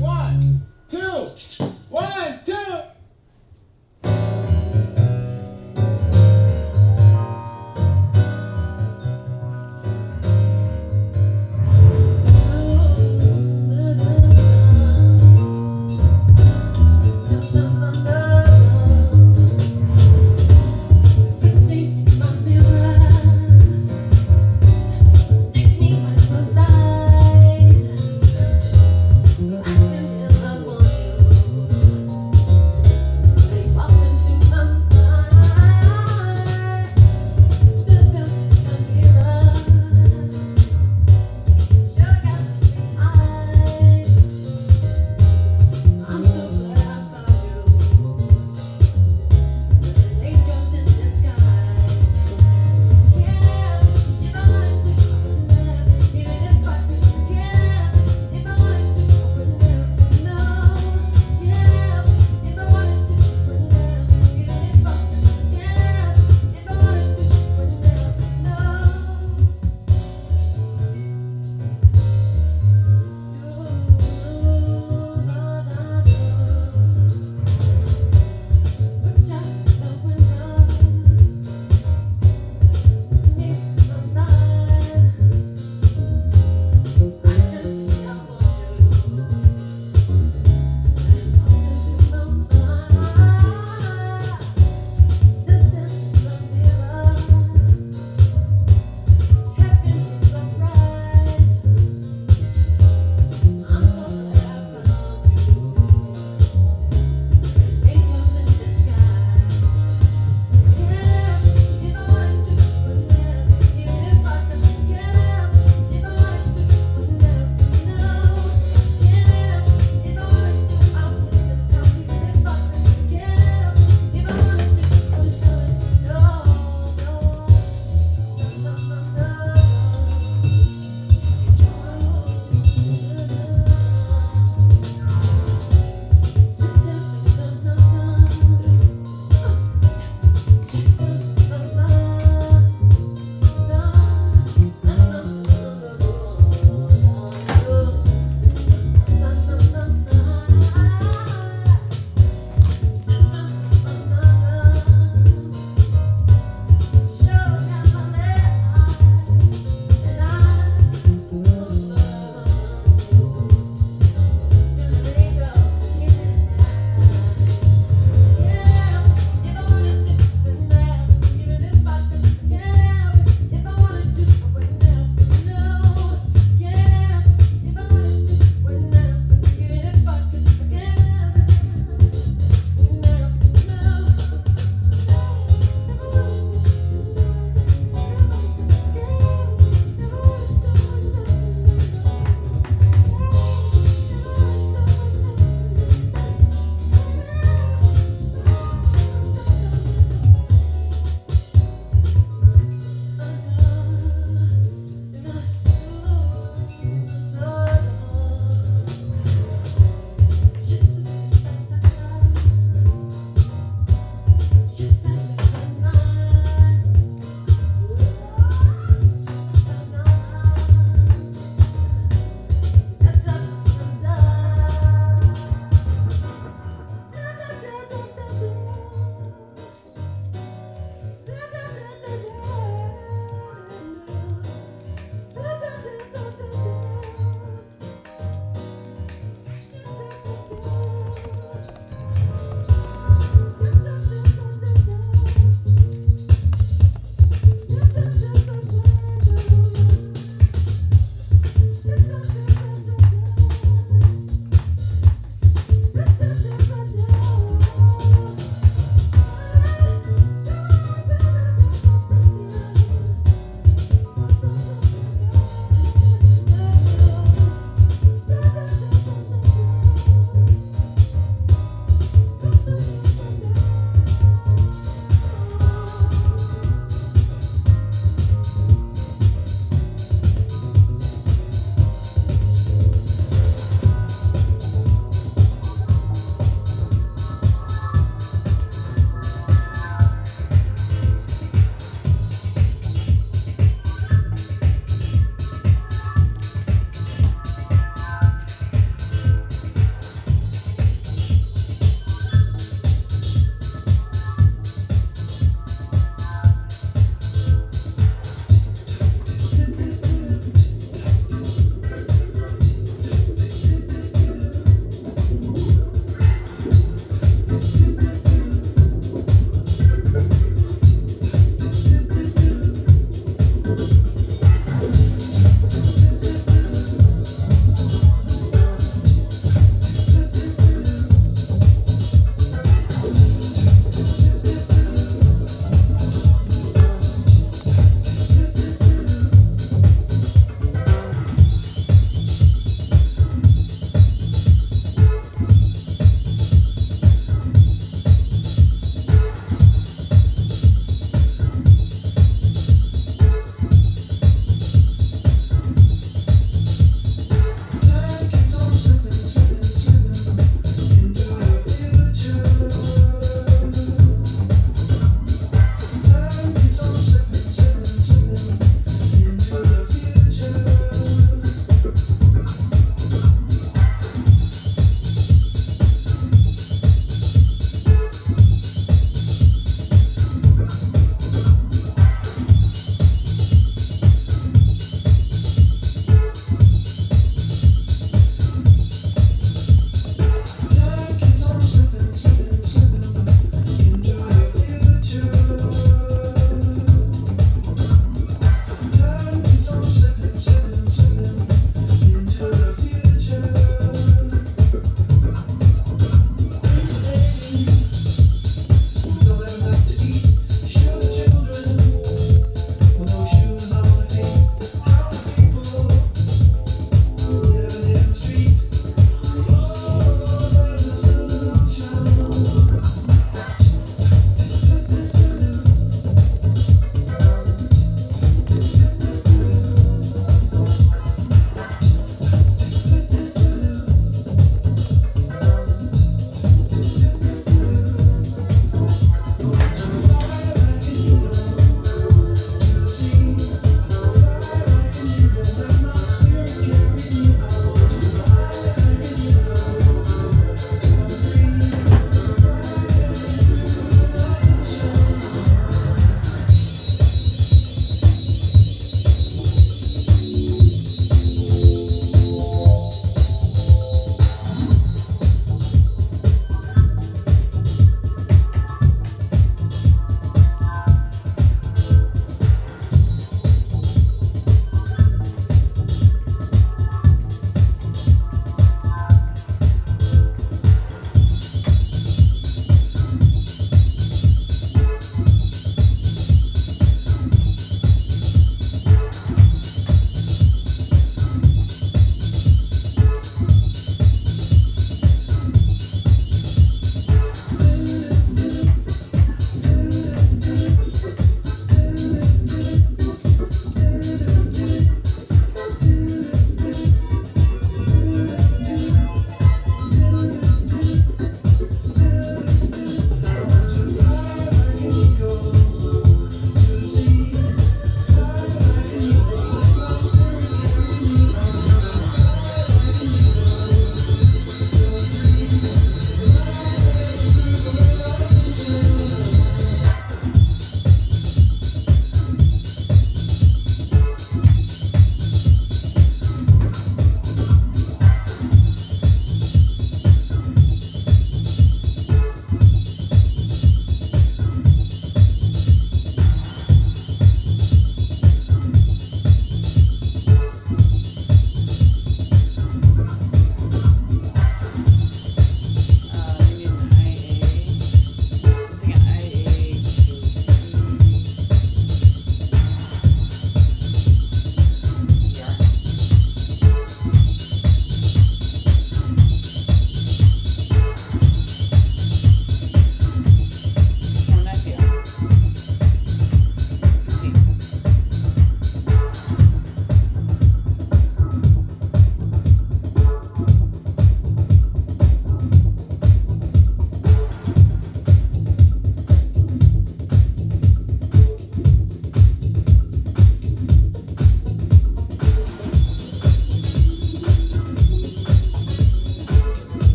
One, two, one,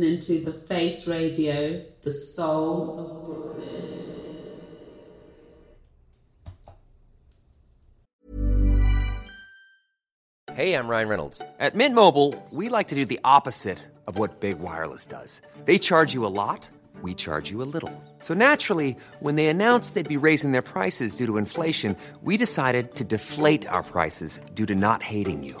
listening to The Face Radio, the soul of Brooklyn. Hey, I'm Ryan Reynolds. At Mint Mobile, we like to do the opposite of what Big Wireless does. They charge you a lot, we charge you a little. So naturally, when they announced they'd be raising their prices due to inflation, we decided to deflate our prices due to not hating you.